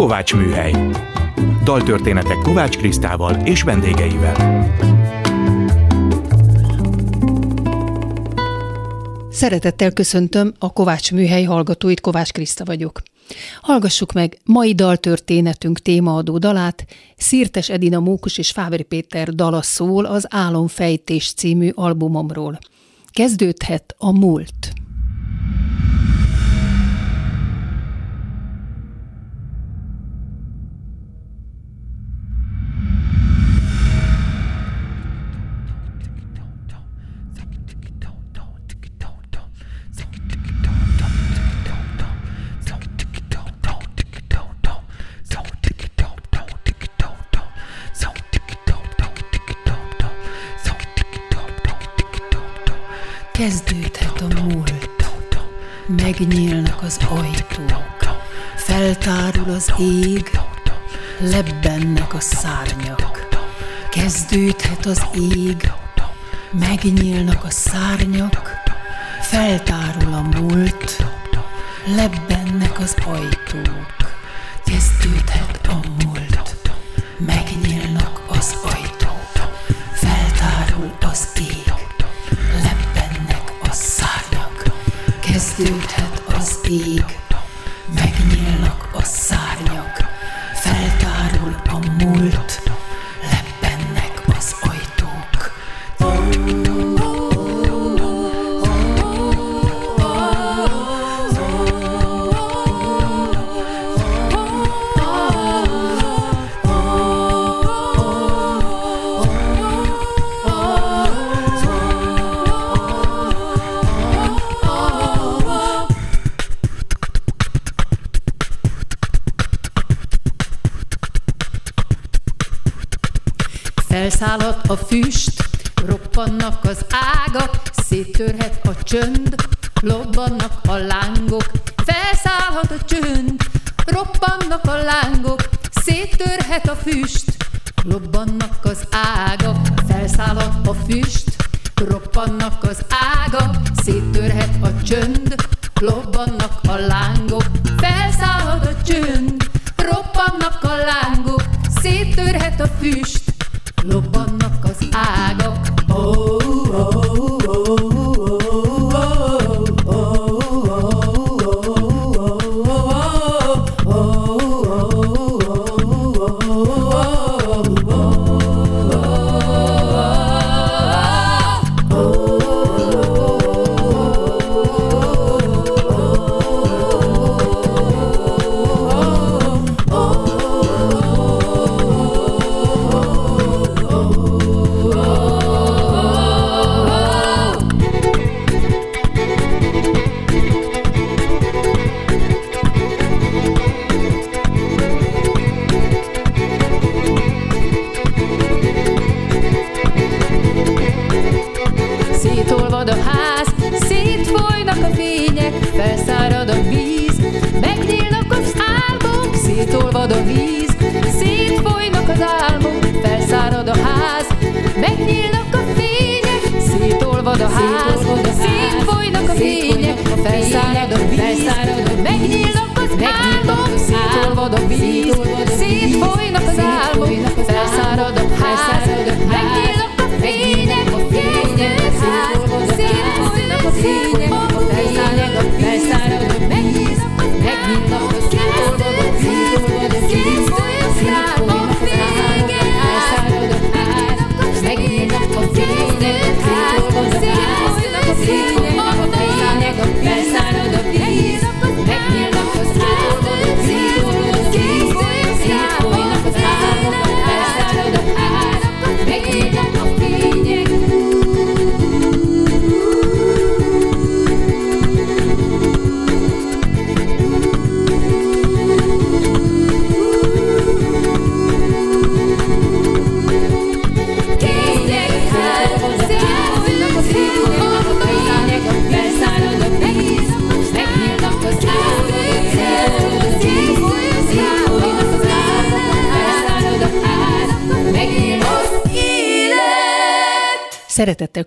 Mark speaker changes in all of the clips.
Speaker 1: Kovács Műhely. Daltörténetek Kovács Krisztával és vendégeivel.
Speaker 2: Szeretettel köszöntöm a Kovács Műhely hallgatóit, Kovács Kriszta vagyok. Hallgassuk meg mai daltörténetünk témaadó dalát, Szirtes Edina Mókus és Fábri Péter dala szól az Álomfejtés című albumomról. Kezdődhet a múlt. Lebbennek a szárnyak. Kezdődhet az ég, megnyílnak a szárnyak, feltárul a múlt, lebbennek az ajtók. Kezdődhet a múlt, megnyílnak az ajtók, feltárul az ég. Kezdődhet az ég, Felszállhat a füst, roppannak az ágak, széttörhet a csönd, lobbannak a lángok. Felszállhat a csönd, roppannak a lángok, széttörhet a füst, lobbannak az ágak. Felszállhat a füst, roppannak az ágak, széttörhet a csönd, lobbannak a lángok.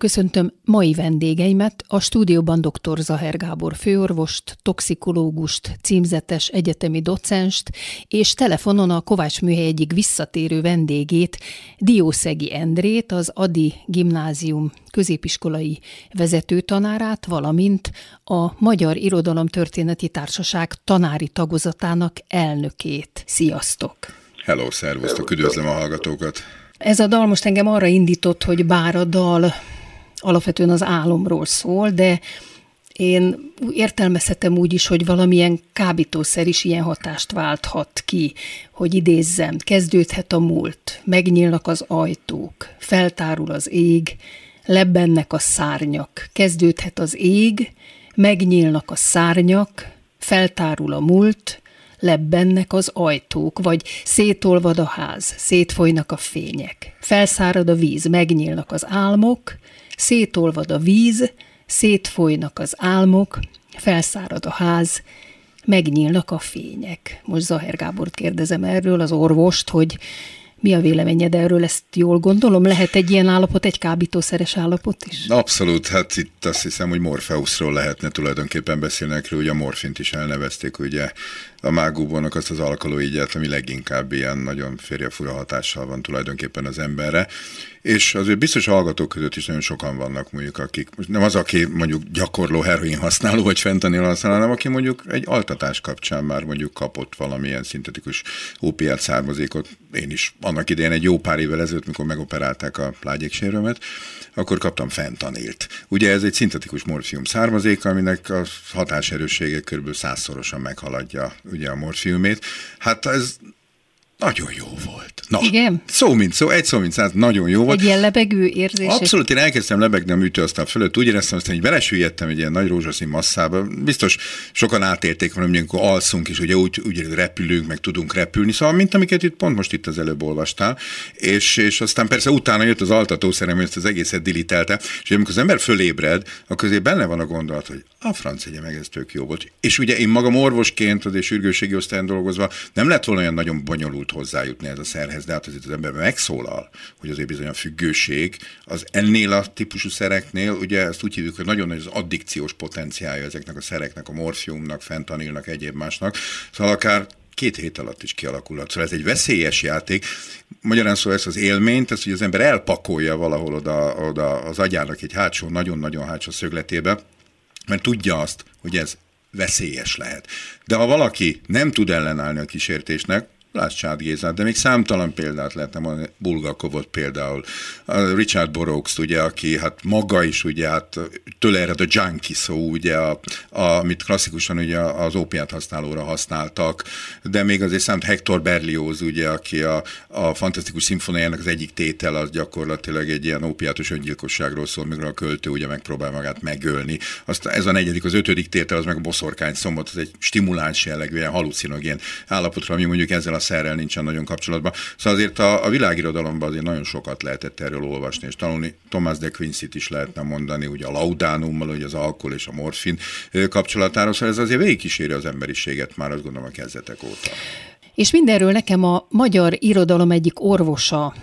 Speaker 2: Köszöntöm mai vendégeimet, a stúdióban dr. Zaher Gábor főorvost, toxikológust, címzetes egyetemi docenst, és telefonon a Kovács műhely egyik visszatérő vendégét, Diószegi Endrét, az Adi Gimnázium középiskolai vezetőtanárát, valamint a Magyar Irodalom Történeti Társaság tanári tagozatának elnökét. Sziasztok!
Speaker 3: Hello, szervusztok, üdvözlöm a hallgatókat!
Speaker 2: Ez a dal most engem arra indított, hogy bár a dal alapvetően az álomról szól, de én értelmezhetem úgy is, hogy valamilyen kábítószer is ilyen hatást válthat ki, hogy idézzem, kezdődhet a múlt, megnyílnak az ajtók, feltárul az ég, lebbennek a szárnyak, kezdődhet az ég, megnyílnak a szárnyak, feltárul a múlt, lebbennek az ajtók, vagy szétolvad a ház, szétfolynak a fények, felszárad a víz, megnyílnak az álmok, szétolvad a víz, szétfolynak az álmok, felszárad a ház, megnyílnak a fények. Most Zaher Gábort kérdezem erről, az orvost, hogy mi a véleményed erről? Ezt jól gondolom? Lehet egy ilyen állapot, egy kábítószeres állapot is?
Speaker 3: Abszolút, hát itt azt hiszem, hogy Morpheusról lehetne tulajdonképpen beszélni, hogy a morfint is elnevezték, ugye a mágúbónak azt az alkalóígyet, ami leginkább ilyen nagyon fura hatással van tulajdonképpen az emberre. És azért biztos hallgatók között is nagyon sokan vannak mondjuk, akik, nem az, aki mondjuk gyakorló heroin használó vagy fentanil használó, hanem aki mondjuk egy altatás kapcsán már mondjuk kapott valamilyen szintetikus ópiát származékot. Én is annak idején egy jó pár évvel ezelőtt, mikor megoperálták a lágyéksérőmet, akkor kaptam fentanilt. Ugye ez egy szintetikus morfium származék, aminek a hatáserőssége kb. százszorosan meghaladja ugye a morfiumét. Hát ez nagyon jó volt.
Speaker 2: Na, Igen?
Speaker 3: Szó mint szó, egy szó mint száz, nagyon jó volt.
Speaker 2: Egy ilyen lebegő érzés.
Speaker 3: Abszolút, én elkezdtem lebegni a műtőasztal fölött, úgy éreztem, hogy belesüllyedtem egy ilyen nagy rózsaszín masszába. Biztos sokan átérték valami, amikor alszunk, és ugye úgy, úgy repülünk, meg tudunk repülni. Szóval, mint amiket itt pont most itt az előbb olvastál. És, és aztán persze utána jött az altatószerem, hogy ezt az egészet dilitelte. És amikor az ember fölébred, akkor azért benne van a gondolat, hogy a franc egye meg ez tök jó volt. És ugye én magam orvosként, az és sürgőségi osztályon dolgozva, nem lett volna olyan nagyon bonyolult hozzájutni ez a szerhez, de hát azért az ember megszólal, hogy azért bizony a függőség az ennél a típusú szereknél, ugye ezt úgy hívjuk, hogy nagyon nagy az addikciós potenciálja ezeknek a szereknek, a morfiumnak, fentanilnak, egyéb másnak. Szóval akár két hét alatt is kialakulhat. Szóval ez egy veszélyes játék. Magyarán szó ezt az élményt, ezt, hogy az ember elpakolja valahol oda, oda az agyának egy hátsó, nagyon-nagyon hátsó szögletébe, mert tudja azt, hogy ez veszélyes lehet. De ha valaki nem tud ellenállni a kísértésnek, Lásd Gézát, de még számtalan példát lehetne mondani, Bulgakovot például, Richard Boraux, ugye, aki hát maga is ugye, hát tőle ered a junkie szó, ugye, a, a, amit klasszikusan ugye az ópiát használóra használtak, de még azért számt Hector Berlioz, ugye, aki a, a Fantasztikus Szimfoniának az egyik tétel, az gyakorlatilag egy ilyen ópiátos öngyilkosságról szól, mikor a költő ugye megpróbál magát megölni. Azt, ez a negyedik, az ötödik tétel, az meg a boszorkány szombat, az egy stimuláns jellegű, ilyen halucinogén állapotra, ami mondjuk ezzel a szerrel nincsen nagyon kapcsolatban. Szóval azért a, a világirodalomban azért nagyon sokat lehetett erről olvasni és tanulni. Thomas de quincy is lehetne mondani, ugye a laudánummal, ugye az alkohol és a morfin kapcsolatáról, szóval ez azért végigkíséri az emberiséget már azt gondolom a kezdetek óta.
Speaker 2: És mindenről nekem a magyar irodalom egyik orvosa,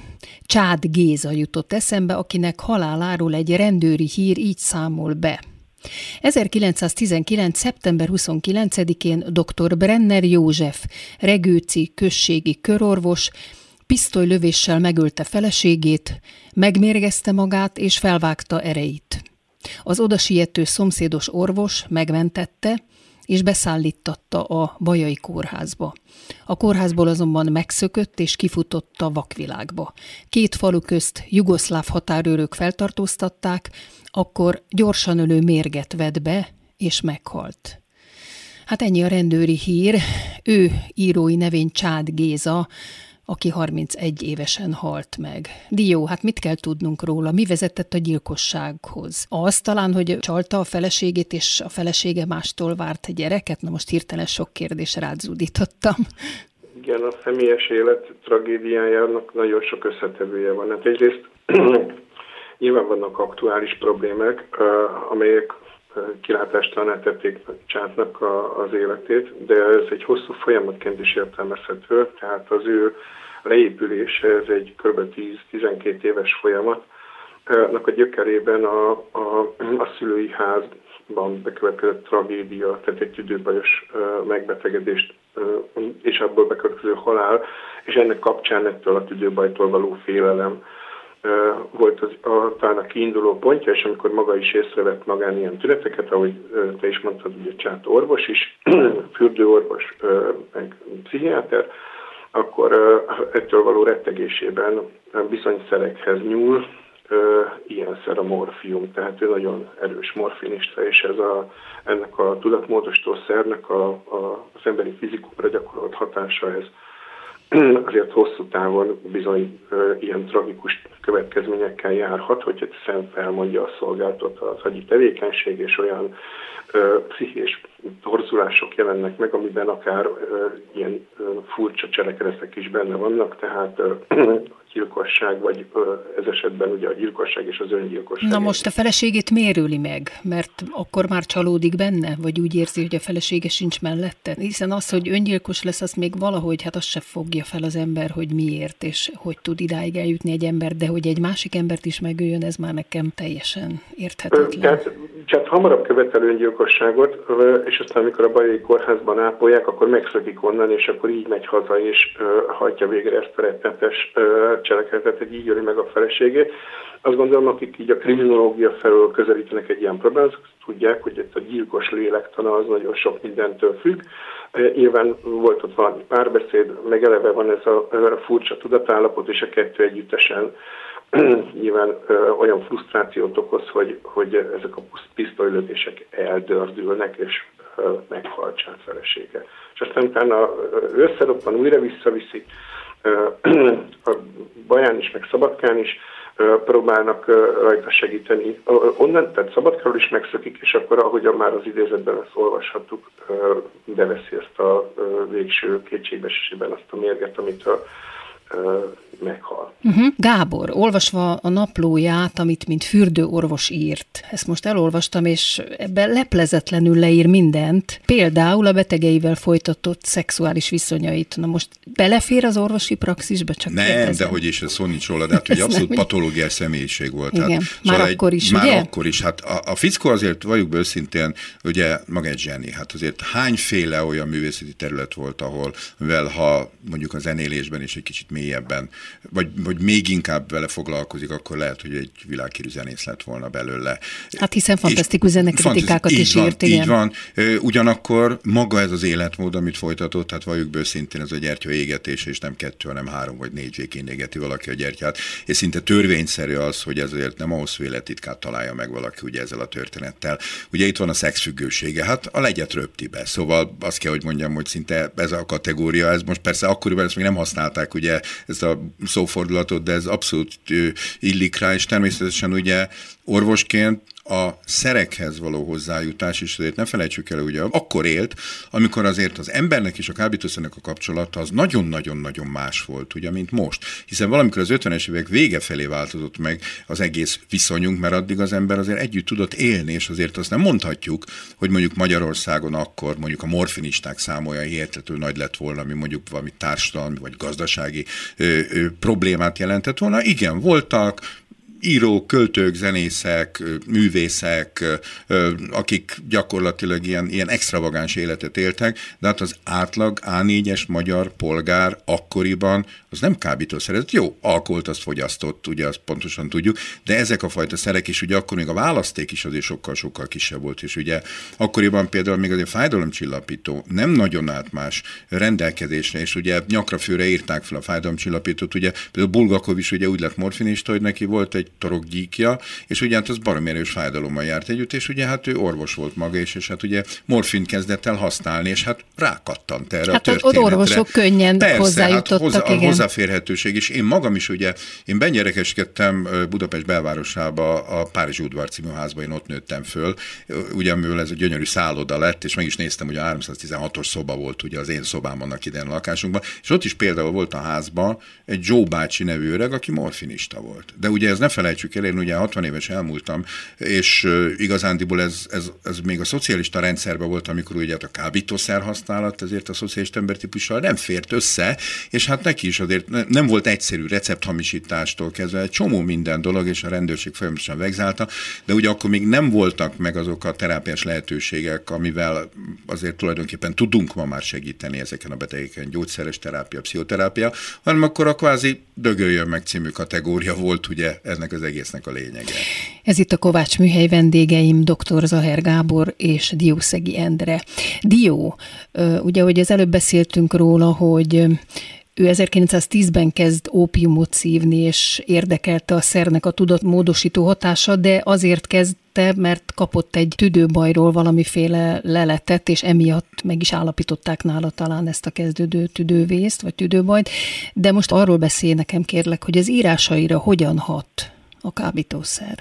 Speaker 2: Csád Géza jutott eszembe, akinek haláláról egy rendőri hír így számol be. 1919. szeptember 29-én dr. Brenner József, regőci községi körorvos, pisztolylövéssel megölte feleségét, megmérgezte magát és felvágta ereit. Az odasiető szomszédos orvos megmentette, és beszállítatta a Bajai kórházba. A kórházból azonban megszökött és kifutott a vakvilágba. Két falu közt jugoszláv határőrök feltartóztatták, akkor gyorsan ölő mérget vett be, és meghalt. Hát ennyi a rendőri hír. Ő írói nevén Csád Géza, aki 31 évesen halt meg. Dió, hát mit kell tudnunk róla? Mi vezetett a gyilkossághoz? Az talán, hogy csalta a feleségét, és a felesége mástól várt gyereket? Na most hirtelen sok kérdés rádzúdítottam.
Speaker 4: Igen, a személyes élet tragédiájának nagyon sok összetevője van. Hát egyrészt nyilván vannak aktuális problémák, amelyek kilátástalan eltették Csátnak az életét, de ez egy hosszú folyamatként is értelmezhető, tehát az ő leépülése, ez egy kb. 10-12 éves folyamat, a gyökerében a, a, a szülői házban bekövetkezett tragédia, tehát egy tüdőbajos megbetegedést és abból bekövetkező halál, és ennek kapcsán ettől a tüdőbajtól való félelem volt az, a, talán a kiinduló pontja, és amikor maga is észrevett magán ilyen tüneteket, ahogy te is mondtad, ugye Csát orvos is, fürdőorvos, meg pszichiáter, akkor ettől való rettegésében bizonyszerekhez nyúl, szer a morfium, tehát ő nagyon erős morfinista, és ez a, ennek a tudatmódosító szernek a, a, az emberi fizikumra gyakorolt hatása, ez azért hosszú távon bizony ilyen tragikus következményekkel járhat, hogyha szem felmondja a szolgáltat az agyi tevékenység, és olyan ö, pszichés torzulások jelennek meg, amiben akár ö, ilyen ö, furcsa cselekedetek is benne vannak, tehát ö, gyilkosság, vagy ez esetben ugye a gyilkosság és az öngyilkosság.
Speaker 2: Na most a feleségét mérőli meg, mert akkor már csalódik benne, vagy úgy érzi, hogy a felesége sincs mellette? Hiszen az, hogy öngyilkos lesz, azt még valahogy, hát azt se fogja fel az ember, hogy miért, és hogy tud idáig eljutni egy ember, de hogy egy másik embert is megöljön, ez már nekem teljesen érthetetlen.
Speaker 4: Tehát csak hamarabb követel öngyilkosságot, és aztán amikor a bajai kórházban ápolják, akkor megszökik onnan, és akkor így megy haza, és hajtja végre ezt a rettenetes cselekedetet, hogy így öli meg a feleségét. Azt gondolom, akik így a kriminológia felől közelítenek egy ilyen problémát, tudják, hogy itt a gyilkos lélektana az nagyon sok mindentől függ. Nyilván volt ott valami párbeszéd, meg eleve van ez a, furcsa tudatállapot, és a kettő együttesen nyilván ö, olyan frusztrációt okoz, hogy, hogy ezek a pisztolylövések eldördülnek, és ö, meghal felesége. És aztán utána összeroppan, újra visszaviszik, a Baján is, meg Szabadkán is próbálnak rajta segíteni. Onnan, tehát Szabadkáról is megszökik, és akkor, ahogyan már az idézetben ezt olvashattuk, beveszi ezt a végső kétségbesésében azt a mérget, amit a meghal.
Speaker 2: Uh-huh. Gábor, olvasva a naplóját, amit mint fürdőorvos írt, ezt most elolvastam, és ebben leplezetlenül leír mindent, például a betegeivel folytatott szexuális viszonyait. Na most belefér az orvosi praxisba? Csak
Speaker 3: nem, kérdezem. de hogy is, ez szó nincs róla, de hát hogy abszolút patológiai személyiség volt.
Speaker 2: Igen,
Speaker 3: hát,
Speaker 2: már szóval akkor is, egy,
Speaker 3: Már
Speaker 2: ugye?
Speaker 3: akkor is. Hát a, a fickó azért, valljuk be őszintén, ugye maga egy zseni. Hát azért hányféle olyan művészeti terület volt, ahol, mivel ha mondjuk a zenélésben is egy kicsit mélyebben vagy, vagy még inkább vele foglalkozik, akkor lehet, hogy egy világhírű zenész lett volna belőle.
Speaker 2: Hát hiszen fantasztikus zenekritikákat is
Speaker 3: van,
Speaker 2: írt, igen.
Speaker 3: Így van. Ugyanakkor maga ez az életmód, amit folytatott, hát valljuk be szintén ez a gyertya égetés, és nem kettő, hanem három vagy négy végén égeti valaki a gyertyát, és szinte törvényszerű az, hogy ezért nem a hosszú élettitkát találja meg valaki ugye ezzel a történettel. Ugye itt van a szexfüggősége, hát a legyet röpti be, szóval azt kell, hogy mondjam, hogy szinte ez a kategória, ez most persze akkoriban ezt még nem használták, ugye ezt a szófordulatot, de ez abszolút illik rá, és természetesen ugye orvosként a szerekhez való hozzájutás, és azért ne felejtsük el, ugye akkor élt, amikor azért az embernek és a kábítószernek a kapcsolata az nagyon-nagyon-nagyon más volt, ugye, mint most. Hiszen valamikor az 50-es évek vége felé változott meg az egész viszonyunk, mert addig az ember azért együtt tudott élni, és azért azt nem mondhatjuk, hogy mondjuk Magyarországon akkor mondjuk a morfinisták számolja hihetetlenül nagy lett volna, ami mondjuk valami társadalmi vagy gazdasági ö, ö, problémát jelentett volna. Igen, voltak, írók, költők, zenészek, művészek, akik gyakorlatilag ilyen, ilyen extravagáns életet éltek, de hát az átlag A4-es magyar polgár akkoriban az nem kábítószerezett. Jó, alkoholt azt fogyasztott, ugye azt pontosan tudjuk, de ezek a fajta szerek is, ugye akkor még a választék is azért sokkal-sokkal kisebb volt, és ugye akkoriban például még azért fájdalomcsillapító nem nagyon állt más rendelkezésre, és ugye nyakra főre írták fel a fájdalomcsillapítót, ugye például Bulgakov is ugye úgy lett morfinista, hogy neki volt egy torokgyíkja, és ugye hát az barom erős fájdalommal járt együtt, és ugye hát ő orvos volt maga is, és hát ugye morfin kezdett el használni, és hát rákattant erre hát a történetre.
Speaker 2: Hát orvosok könnyen Persze, hozzájutottak, hát hozzá,
Speaker 3: igen. Hozzáférhetőség, és én magam is ugye, én bengyerekeskedtem Budapest belvárosába, a Párizsi udvar című házba, én ott nőttem föl, ugye amivel ez a gyönyörű szálloda lett, és meg is néztem, hogy a 316-os szoba volt ugye az én szobám annak idején a lakásunkban, és ott is például volt a házban egy Joe bácsi nevű öreg, aki morfinista volt. De ugye ez ne felejtsük el, én ugye 60 éves elmúltam, és igazándiból ez, ez, ez még a szocialista rendszerben volt, amikor ugye hát a kábítószer használat, ezért a szocialista embertípussal nem fért össze, és hát neki is azért nem volt egyszerű recepthamisítástól kezdve, egy csomó minden dolog, és a rendőrség folyamatosan vegzálta, de ugye akkor még nem voltak meg azok a terápiás lehetőségek, amivel azért tulajdonképpen tudunk ma már segíteni ezeken a betegeken, gyógyszeres terápia, pszichoterápia, hanem akkor a kvázi dögöljön meg című kategória volt ugye ennek az egésznek a lényege.
Speaker 2: Ez itt a Kovács műhely vendégeim, dr. Zaher Gábor és Diószegi Endre. Dió, ugye, hogy az előbb beszéltünk róla, hogy ő 1910-ben kezd ópiumot szívni, és érdekelte a szernek a tudatmódosító hatása, de azért kezdte, mert kapott egy tüdőbajról valamiféle leletet, és emiatt meg is állapították nála talán ezt a kezdődő tüdővészt, vagy tüdőbajt. De most arról beszél nekem kérlek, hogy az írásaira hogyan hat a kábítószer.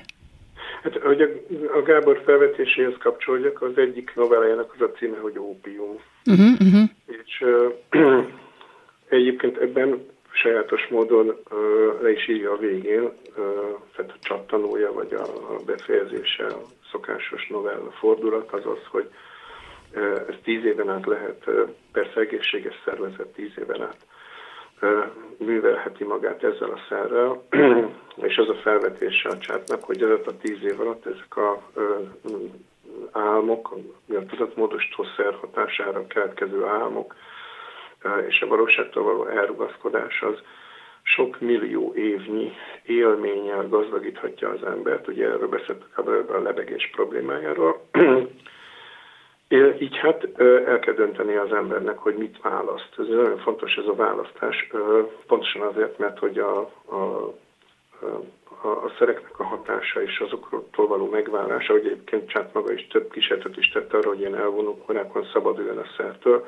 Speaker 4: Hát, hogy a, a Gábor felvetéséhez kapcsoljak, az egyik novellájának az a címe, hogy ópium. Uh-huh, uh-huh. És uh, Egyébként ebben sajátos módon uh, le is írja a végén, uh, tehát a csattanója vagy a, a befejezése, a szokásos novella fordulat az az, hogy uh, ez tíz éven át lehet, uh, persze egészséges szervezet tíz éven át művelheti magát ezzel a szerrel, és az a felvetése a csátnak, hogy ez a tíz év alatt ezek a álmok, a tudatmódosító szer hatására keletkező álmok, és a valóságtól való elrugaszkodás az sok millió évnyi élménnyel gazdagíthatja az embert. Ugye erről beszéltük a lebegés problémájáról. Így hát el kell dönteni az embernek, hogy mit választ. Ez nagyon fontos ez a választás, pontosan azért, mert hogy a, a, a, a szereknek a hatása és azoktól való megválása, hogy egyébként Csát maga is több kísérletet is tette arra, hogy ilyen elvonó korákon szabaduljon a szertől,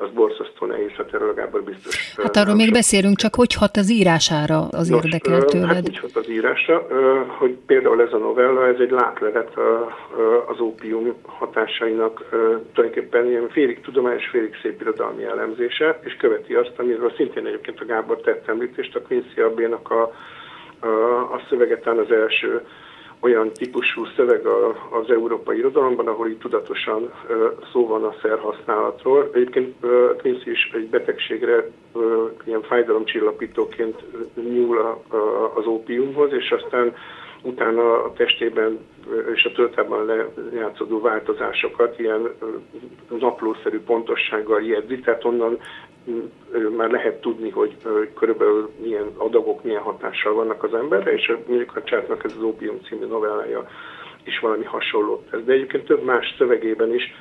Speaker 4: az borzasztó nehéz, hát erről Gábor biztos.
Speaker 2: Hát arról még beszélünk, csak hogy hat az írására az Nos, érdekel tőled? Hát
Speaker 4: úgy hat az írásra, hogy például ez a novella, ez egy látlelet az ópium hatásainak tulajdonképpen ilyen félig tudományos, félig szép irodalmi elemzése, és követi azt, amiről szintén egyébként a Gábor tett említést, a Quincy Abbénak a, a, a szövegetán az első olyan típusú szöveg az európai irodalomban, ahol így tudatosan szó van a szerhasználatról. Egyébként Quincy is egy betegségre ilyen fájdalomcsillapítóként nyúl az ópiumhoz, és aztán utána a testében és a töltában lejátszódó változásokat ilyen naplószerű pontossággal jegyzi, tehát onnan már lehet tudni, hogy körülbelül milyen adagok, milyen hatással vannak az emberre, és mondjuk a Csátnak ez az Opium című novellája is valami hasonló. De egyébként több más szövegében is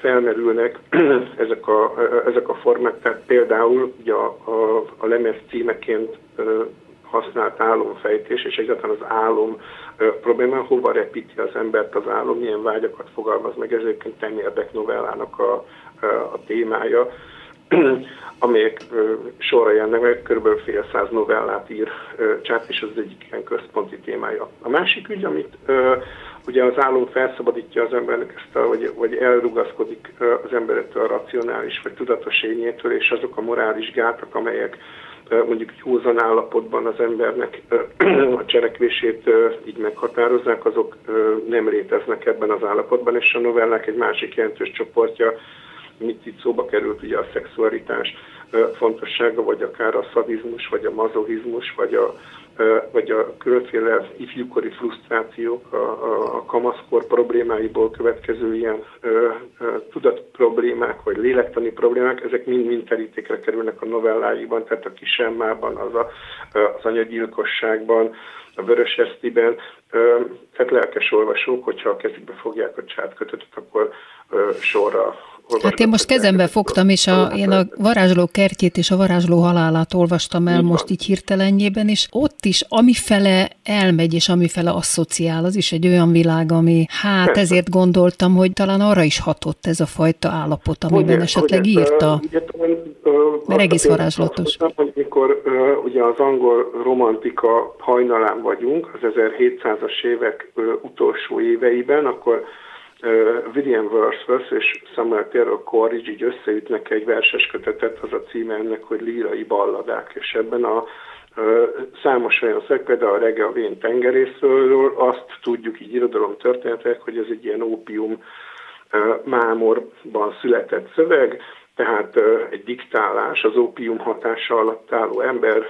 Speaker 4: felmerülnek ezek a, ezek a formák, tehát például ugye a, a, a lemez címeként használt álomfejtés, és egyáltalán az álom probléma, hova repíti az embert az álom, milyen vágyakat fogalmaz meg, ez egyébként Tenyérdek novellának a, a témája amelyek sorra jönnek meg, kb. fél száz novellát ír Csát, és az egyik ilyen központi témája. A másik ügy, amit ugye az álom felszabadítja az embernek ezt a, vagy, vagy elrugaszkodik az emberettől a racionális vagy tudatos ényétől, és azok a morális gátak, amelyek mondjuk józan állapotban az embernek a cselekvését így meghatározzák, azok nem léteznek ebben az állapotban, és a novellák egy másik jelentős csoportja mit itt szóba került ugye a szexualitás fontossága, vagy akár a szadizmus, vagy a mazohizmus, vagy a, vagy a különféle ifjúkori frusztrációk, a, a, a kamaszkor problémáiból következő ilyen ö, ö, tudat problémák, vagy lélektani problémák, ezek mind-mind terítékre kerülnek a novelláiban, tehát a kisemmában, az, a, az anyagyilkosságban, a Vörös Esztiben, tehát lelkes olvasók, hogyha a kezükbe fogják a csátkötötet, akkor sorra
Speaker 2: Hát én most kezembe fogtam, és a, én a varázsló kertjét és a varázsló halálát olvastam el most így hirtelenjében, és ott is amifele elmegy, és amifele asszociál, az is egy olyan világ, ami hát Persze. ezért gondoltam, hogy talán arra is hatott ez a fajta állapot, amiben hogy, esetleg hogy, írta. Ugye, mert egész varázslatos.
Speaker 4: Amikor ugye az angol romantika hajnalán vagyunk, az 1700-as évek utolsó éveiben, akkor William Wordsworth és Samuel Taylor Coleridge így összeütnek egy verses kötetet, az a címe ennek, hogy Lírai balladák, és ebben a Számos olyan szöveg, például a Rege a Vén tengerészről, azt tudjuk így irodalom történetek, hogy ez egy ilyen ópium mámorban született szöveg, tehát egy diktálás, az ópium hatása alatt álló ember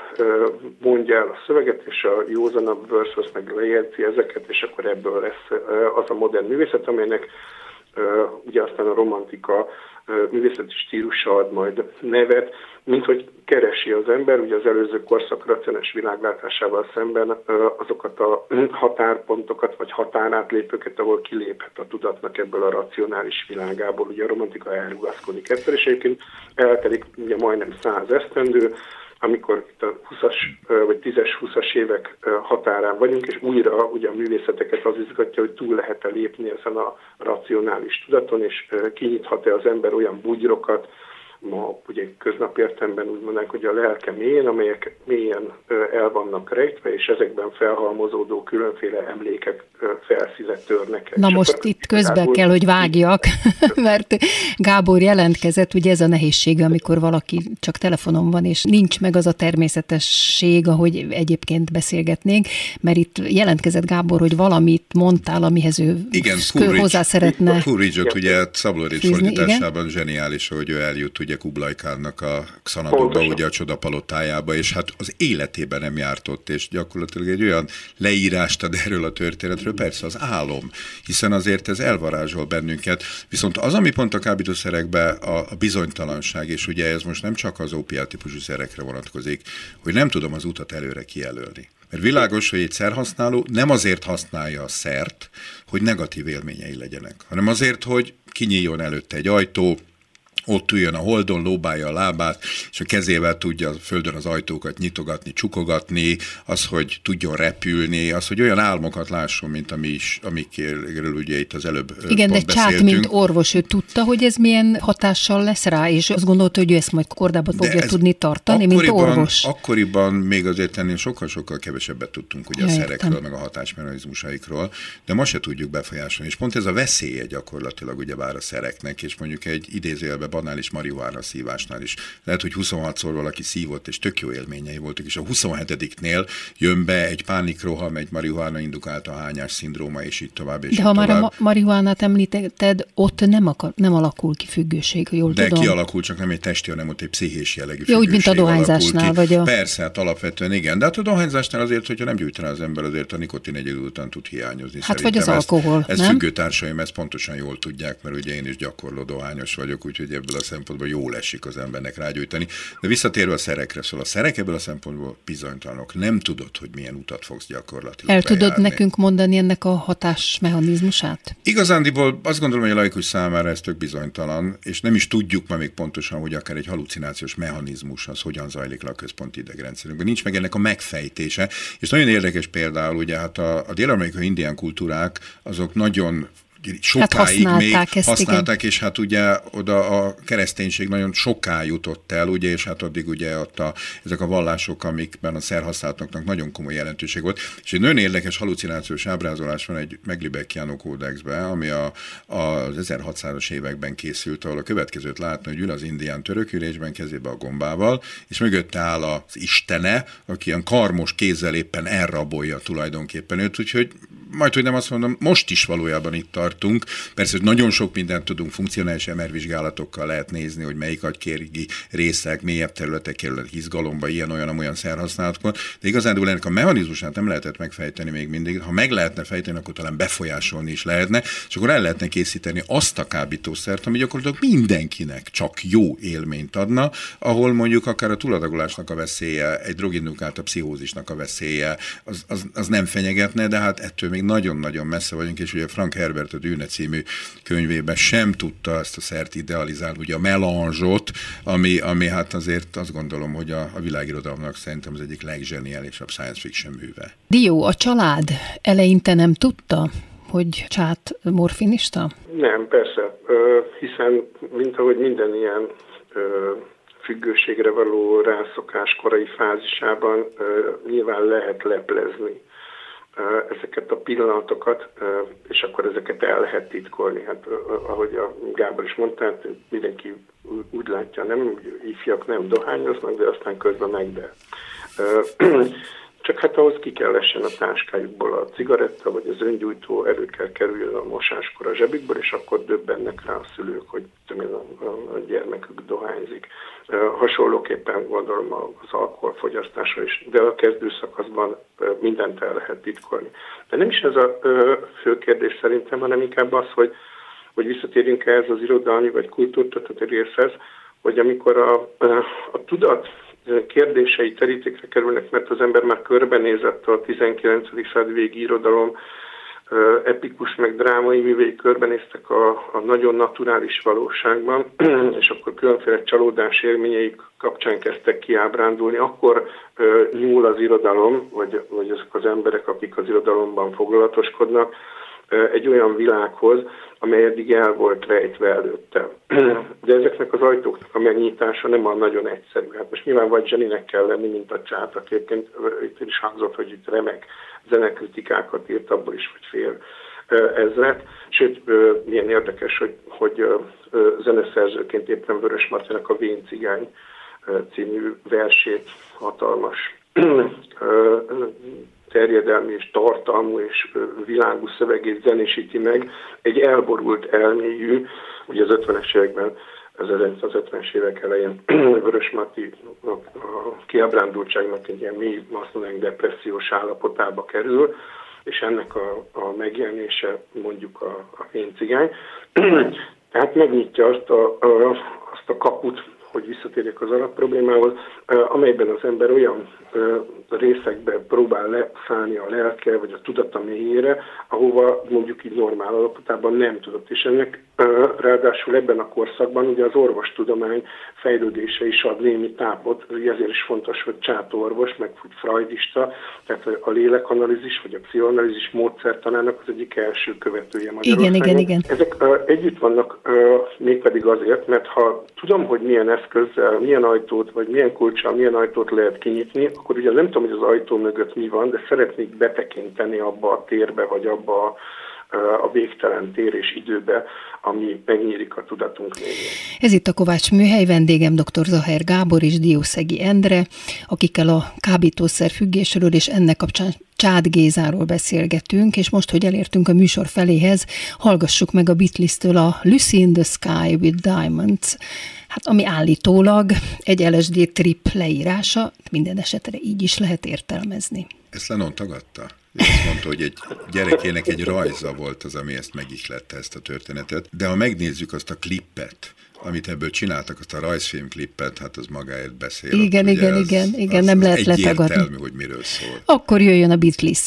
Speaker 4: mondja el a szöveget, és a józanabb versus meg lejegyzi ezeket, és akkor ebből lesz az a modern művészet, amelynek ugye aztán a romantika művészeti stílusa ad majd nevet, mint hogy keresi az ember, ugye az előző korszak racionális világlátásával szemben azokat a határpontokat, vagy határátlépőket, ahol kiléphet a tudatnak ebből a racionális világából. Ugye a romantika elrugaszkodik egyszer, és egyébként eltelik ugye majdnem száz esztendő, amikor itt a 20-as vagy 10-es, 20-as évek határán vagyunk, és újra ugye a művészeteket az izgatja, hogy túl lehet-e lépni ezen a racionális tudaton, és kinyithat-e az ember olyan bugyrokat, ma ugye köznapi értemben úgy mondanánk, hogy a lelke mélyen, amelyek mélyen el vannak rejtve, és ezekben felhalmozódó különféle emlékek felszízet törnek.
Speaker 2: Na most itt közben Gábor... kell, hogy vágjak, mert Gábor jelentkezett, ugye ez a nehézsége, amikor valaki csak telefonon van, és nincs meg az a természetesség, ahogy egyébként beszélgetnénk, mert itt jelentkezett Gábor, hogy valamit mondtál, amihez ő
Speaker 3: igen,
Speaker 2: hozzá szeretne.
Speaker 3: Coolidge-ot ugye Szablorics fordításában zseniális, hogy ő eljut ugye Kublai Kánnak a Xanadóba, ugye a csodapalotájába, és hát az életében nem járt ott, és gyakorlatilag egy olyan leírást ad erről a történetről, persze az álom, hiszen azért ez elvarázsol bennünket, viszont az, ami pont a kábítószerekben a, a bizonytalanság, és ugye ez most nem csak az opiát típusú szerekre vonatkozik, hogy nem tudom az utat előre kijelölni. Mert világos, hogy egy szerhasználó nem azért használja a szert, hogy negatív élményei legyenek, hanem azért, hogy kinyíljon előtte egy ajtó, ott üljön a holdon, lóbálja a lábát, és a kezével tudja a földön az ajtókat nyitogatni, csukogatni, az, hogy tudjon repülni, az, hogy olyan álmokat lásson, mint ami is, amikről ugye itt az előbb
Speaker 2: Igen, de Csák, mint orvos, ő tudta, hogy ez milyen hatással lesz rá, és azt gondolta, hogy ő ezt majd kordába fogja tudni tartani, mint orvos.
Speaker 3: Akkoriban még azért ennél sokkal-sokkal kevesebbet tudtunk ugye ja, a szerekről, értem. meg a hatásmechanizmusaikról, de ma se tudjuk befolyásolni. És pont ez a veszélye gyakorlatilag ugye bár a szereknek, és mondjuk egy idézőjelbe banális marihuána szívásnál is. Lehet, hogy 26-szor valaki szívott, és tök jó élményei voltak, és a 27-nél jön be egy pánikroham, egy marihuána indukálta hányás szindróma, és így tovább. És
Speaker 2: De ha tovább. már a marihuánát említetted, ott nem, akar, nem alakul ki függőség, jól
Speaker 3: De
Speaker 2: tudom.
Speaker 3: kialakul, csak nem egy testi, hanem ott egy pszichés jellegű
Speaker 2: Jó, úgy, mint a dohányzásnál. Vagy a...
Speaker 3: Persze, hát alapvetően igen. De hát a dohányzásnál azért, hogyha nem gyújtaná az ember, azért a nikotin egy idő után tud hiányozni.
Speaker 2: Hát vagy az alkohol,
Speaker 3: Ez, ez függőtársaim ezt pontosan jól tudják, mert ugye én is gyakorló dohányos vagyok, úgyhogy ebből a szempontból jól esik az embernek rágyújtani. De visszatérve a szerekre, szóval a szerek ebből a szempontból bizonytalanok. Nem tudod, hogy milyen utat fogsz gyakorlatilag
Speaker 2: El bejárni. tudod nekünk mondani ennek a hatásmechanizmusát?
Speaker 3: Igazándiból azt gondolom, hogy a laikus számára ez tök bizonytalan, és nem is tudjuk ma még pontosan, hogy akár egy halucinációs mechanizmus az hogyan zajlik le a központi idegrendszerünkben. Nincs meg ennek a megfejtése. És nagyon érdekes például, ugye hát a, a dél-amerikai indián kultúrák azok nagyon sokáig hát még ezt, használták, igen. és hát ugye oda a kereszténység nagyon soká jutott el, ugye, és hát addig ugye ott a, ezek a vallások, amikben a szerhasználatoknak nagyon komoly jelentőség volt. És egy nagyon érdekes halucinációs ábrázolás van egy Meglibeckiano kódexben, ami a, az 1600-as években készült, ahol a következőt látni, hogy ül az indián törökülésben kezébe a gombával, és mögötte áll az istene, aki ilyen karmos kézzel éppen elrabolja tulajdonképpen őt, úgyhogy majd, hogy nem azt mondom, most is valójában itt tartunk. Persze, hogy nagyon sok mindent tudunk funkcionális MR vizsgálatokkal lehet nézni, hogy melyik agykérgi részek, mélyebb területek kerülnek izgalomba, ilyen, olyan, olyan szerhasználatkor, de igazán ennek a mechanizmusát nem lehetett megfejteni még mindig. Ha meg lehetne fejteni, akkor talán befolyásolni is lehetne, és akkor el lehetne készíteni azt a kábítószert, ami gyakorlatilag mindenkinek csak jó élményt adna, ahol mondjuk akár a túladagolásnak a veszélye, egy drogindukált a pszichózisnak a veszélye, az, az, az nem fenyegetne, de hát ettől még még nagyon-nagyon messze vagyunk, és ugye Frank Herbert a Dűne című könyvében sem tudta ezt a szert idealizálni, ugye a melanzsot, ami, ami hát azért azt gondolom, hogy a, a világirodalomnak szerintem az egyik legzseniálisabb science fiction műve.
Speaker 2: Dió, a család eleinte nem tudta, hogy csát morfinista?
Speaker 4: Nem, persze, hiszen mint ahogy minden ilyen függőségre való rászokás korai fázisában nyilván lehet leplezni ezeket a pillanatokat, és akkor ezeket el lehet titkolni. Hát ahogy a Gábor is mondta, hát mindenki úgy látja, nem, ifjak nem dohányoznak, de aztán közben meg de. Csak hát ahhoz ki kell essen a táskájukból a cigaretta, vagy az öngyújtó elő kell kerüljön a mosáskor a zsebükből, és akkor döbbennek rá a szülők, hogy a, gyermekük dohányzik. Hasonlóképpen gondolom az alkoholfogyasztása is, de a kezdő szakaszban mindent el lehet titkolni. De nem is ez a fő kérdés szerintem, hanem inkább az, hogy, hogy visszatérjünk ehhez az irodalmi vagy kultúrtatati részhez, hogy amikor a, a tudat kérdései terítékre kerülnek, mert az ember már körbenézett a 19. század végi irodalom, epikus meg drámai művei körbenéztek a, a nagyon naturális valóságban, és akkor különféle csalódás élményeik kapcsán kezdtek kiábrándulni, akkor nyúl az irodalom, vagy, vagy azok az emberek, akik az irodalomban foglalatoskodnak, egy olyan világhoz, amely eddig el volt rejtve előtte. De ezeknek az ajtóknak a megnyitása nem a nagyon egyszerű. Hát most nyilván vagy zseninek kell lenni, mint a csátak. Egyébként itt is hangzott, hogy itt remek zenekritikákat írt, abból is, hogy fél ezret. Sőt, milyen érdekes, hogy, hogy zeneszerzőként éppen Vörös Marcinak a Vén cigány című versét hatalmas terjedelmi és tartalmú és világú szövegét zenésíti meg egy elborult elmélyű, ugye az 50-es években, az 1950-es évek elején Vörös Mati a kiábrándultságnak egy ilyen mély, azt mondanánk, depressziós állapotába kerül, és ennek a, a megjelenése mondjuk a, a én cigány. Tehát megnyitja azt a, a, azt a kaput, hogy visszatérjek az alapproblémához, amelyben az ember olyan részekbe próbál leszállni a lelke, vagy a tudata mélyére, ahova mondjuk így normál alapotában nem tudott. És ennek ráadásul ebben a korszakban ugye az orvostudomány fejlődése is ad némi tápot, ezért is fontos, hogy csátorvos, meg freudista, tehát a lélekanalízis, vagy a pszichoanalízis módszertanának az egyik első követője
Speaker 5: Magyarországon. Igen, igen, igen.
Speaker 4: Ezek együtt vannak mégpedig azért, mert ha tudom, hogy milyen eszközzel, milyen ajtót, vagy milyen kulcsal, milyen ajtót lehet kinyitni, akkor ugye nem tudom, hogy az ajtó mögött mi van, de szeretnék betekinteni abba a térbe, vagy abba a a végtelen tér és időbe, ami megnyílik a tudatunk végén.
Speaker 5: Ez itt a Kovács Műhely, vendégem dr. Zaher Gábor és Diószegi Endre, akikkel a kábítószer függésről és ennek kapcsán Csád Gézáról beszélgetünk, és most, hogy elértünk a műsor feléhez, hallgassuk meg a Beatles-től a Lucy in the Sky with Diamonds, ami állítólag egy LSD trip leírása, minden esetre így is lehet értelmezni.
Speaker 3: Ezt Lennon tagadta? azt mondta, hogy egy gyerekének egy rajza volt az, ami ezt megihlette ezt a történetet. De ha megnézzük azt a klippet, amit ebből csináltak, azt a rajzfilm klippet, hát az magáért beszél.
Speaker 5: Igen, ott, igen, az, igen, igen, az, nem az lehet letagadni.
Speaker 3: hogy miről szól.
Speaker 5: Akkor jöjjön a Beatles.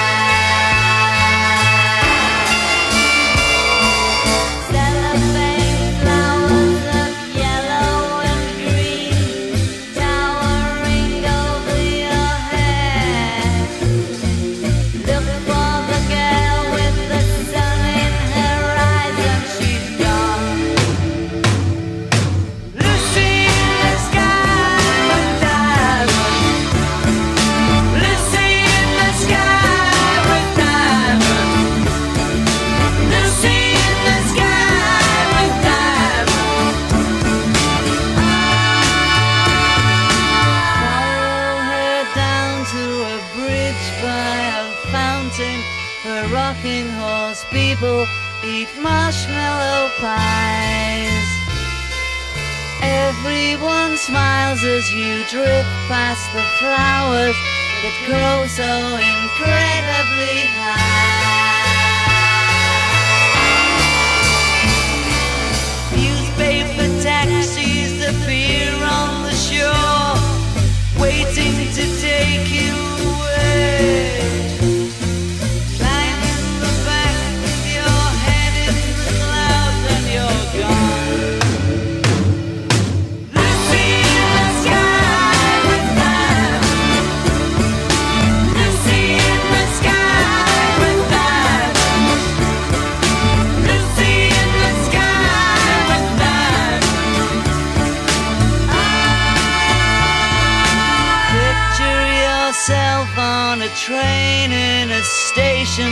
Speaker 5: Train in a station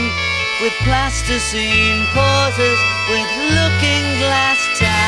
Speaker 5: with plasticine pauses with looking glass ties.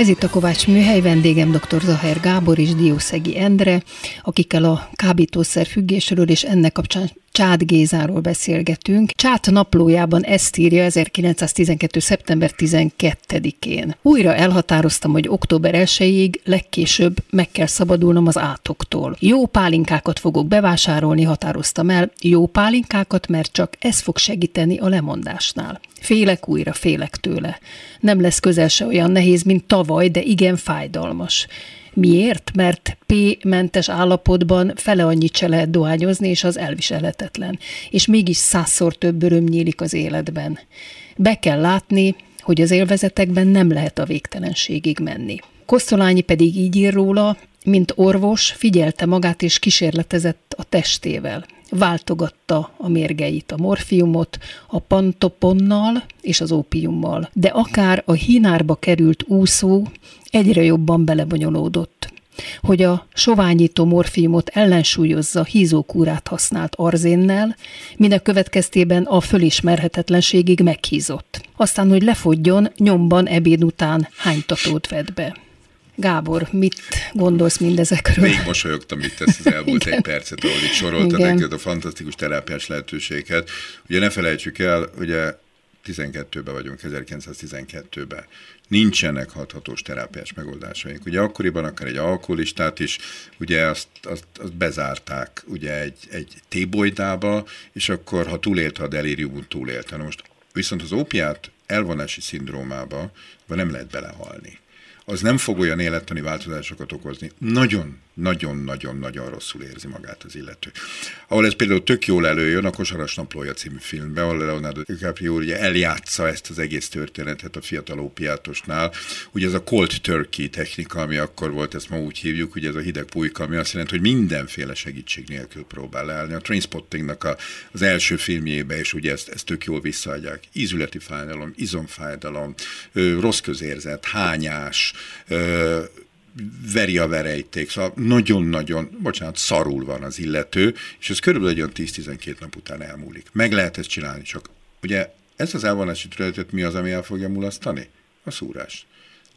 Speaker 2: Ez itt a Kovács műhely, vendégem dr. Zaher Gábor és Diószegi Endre, akikkel a kábítószer függésről és ennek kapcsán Csád Gézáról beszélgetünk. Csát naplójában ezt írja 1912. szeptember 12-én. Újra elhatároztam, hogy október 1-ig legkésőbb meg kell szabadulnom az átoktól. Jó pálinkákat fogok bevásárolni, határoztam el. Jó pálinkákat, mert csak ez fog segíteni a lemondásnál. Félek újra, félek tőle. Nem lesz közel se olyan nehéz, mint tavaly, de igen fájdalmas. Miért? Mert P-mentes állapotban fele annyit se lehet dohányozni, és az elviselhetetlen. És mégis százszor több öröm nyílik az életben. Be kell látni, hogy az élvezetekben nem lehet a végtelenségig menni. Kosztolányi pedig így ír róla, mint orvos figyelte magát és kísérletezett a testével. Váltogatta a mérgeit, a morfiumot, a pantoponnal és az ópiummal. De akár a hinárba került úszó egyre jobban belebonyolódott. Hogy a soványító morfiumot ellensúlyozza, hízókúrát használt arzénnel, minek következtében a fölismerhetetlenségig meghízott. Aztán, hogy lefogjon, nyomban ebéd után hánytatót vett be. Gábor, mit gondolsz mindezekről?
Speaker 3: Még mosolyogtam itt ezt az elmúlt egy percet, ahol itt sorolta
Speaker 2: Igen.
Speaker 3: neked a fantasztikus terápiás lehetőséget. Ugye ne felejtsük el, ugye 12-ben vagyunk, 1912-ben. Nincsenek hathatós terápiás megoldásaink. Ugye akkoriban akár egy alkoholistát is, ugye azt, azt, azt bezárták ugye egy, egy tébolydába, és akkor ha túlélte a delíriumot, túlélte. Na most viszont az ópiát elvonási szindrómába nem lehet belehalni az nem fog olyan élettani változásokat okozni. Nagyon, nagyon, nagyon, nagyon rosszul érzi magát az illető. Ahol ez például tök jól előjön a Kosaras naplója című filmben, ahol Leonardo DiCaprio ugye eljátsza ezt az egész történetet a fiatal ópiátosnál. Ugye ez a cold turkey technika, ami akkor volt, ezt ma úgy hívjuk, ugye ez a hideg pulyka, ami azt jelenti, hogy mindenféle segítség nélkül próbál leállni. A Trainspottingnak a, az első filmjébe is ugye ezt, ezt tök jól visszaadják. Ízületi fájdalom, izomfájdalom, rossz közérzet, hányás, ö, veri a verejték, szóval nagyon-nagyon, bocsánat, szarul van az illető, és ez körülbelül egy olyan 10-12 nap után elmúlik. Meg lehet ezt csinálni, csak ugye ez az elvonási területet mi az, ami el fogja mulasztani? A szúrás.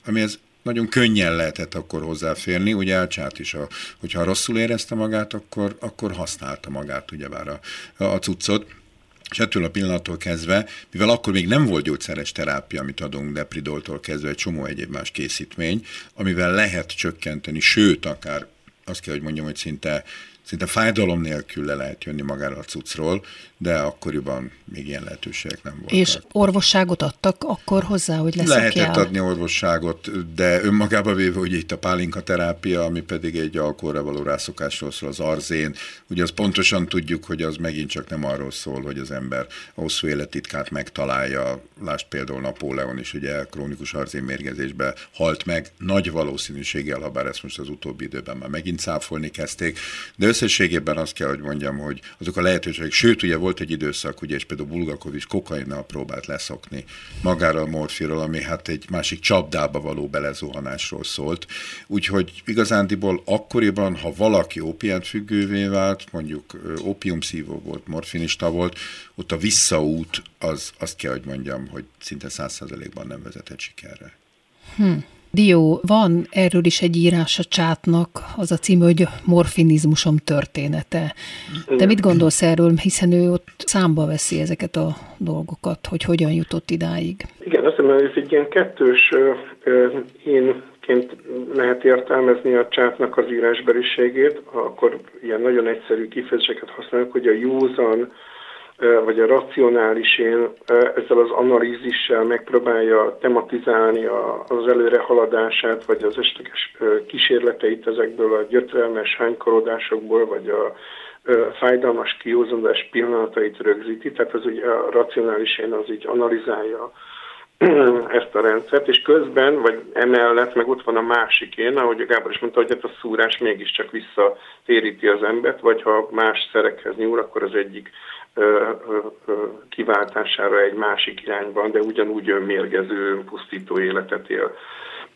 Speaker 3: Ami ez nagyon könnyen lehetett akkor hozzáférni, ugye Elcsát is, a, hogyha rosszul érezte magát, akkor, akkor használta magát, ugyebár a, a cuccot. És ettől a pillanattól kezdve, mivel akkor még nem volt gyógyszeres terápia, amit adunk depridoltól kezdve egy csomó egyéb más készítmény, amivel lehet csökkenteni, sőt, akár azt kell, hogy mondjam, hogy szinte, szinte fájdalom nélkül le lehet jönni magára a cuccról, de akkoriban még ilyen lehetőségek nem voltak.
Speaker 2: És orvosságot adtak akkor hozzá, hogy leszokjál?
Speaker 3: Lehetett adni orvosságot, de önmagába véve, hogy itt a pálinka terápia, ami pedig egy alkoholra való rászokásról szól, az arzén, ugye az pontosan tudjuk, hogy az megint csak nem arról szól, hogy az ember a hosszú élettitkát megtalálja. Lásd például Napóleon is ugye krónikus arzénmérgezésbe halt meg, nagy valószínűséggel, ha bár ezt most az utóbbi időben már megint cáfolni kezdték, de összességében azt kell, hogy mondjam, hogy azok a lehetőségek, sőt, ugye volt egy időszak, ugye, és például Bulgakov is kokainnal próbált leszokni magára a morfiról, ami hát egy másik csapdába való belezuhanásról szólt. Úgyhogy igazándiból akkoriban, ha valaki ópiát függővé vált, mondjuk ö, ópiumszívó volt, morfinista volt, ott a visszaút, az azt kell, hogy mondjam, hogy szinte száz százalékban nem vezetett sikerre.
Speaker 2: Dió, van erről is egy írás a csátnak, az a cím, hogy morfinizmusom története. Te mit gondolsz erről, hiszen ő ott számba veszi ezeket a dolgokat, hogy hogyan jutott idáig?
Speaker 4: Igen, azt hiszem, hogy ez egy ilyen kettős énként lehet értelmezni a csátnak az írásbeliségét, akkor ilyen nagyon egyszerű kifejezéseket használunk, hogy a józan, vagy a racionális én ezzel az analízissel megpróbálja tematizálni az előre haladását, vagy az esetleges kísérleteit ezekből a gyötrelmes hánykorodásokból, vagy a fájdalmas kiózanodás pillanatait rögzíti, tehát az ugye a racionális én az így analizálja ezt a rendszert, és közben, vagy emellett meg ott van a másik én, ahogy a Gábor is mondta, hogy hát a szúrás mégiscsak visszatéríti az embert, vagy ha más szerekhez nyúl, akkor az egyik kiváltására egy másik irányban, de ugyanúgy önmérgező, pusztító életet él.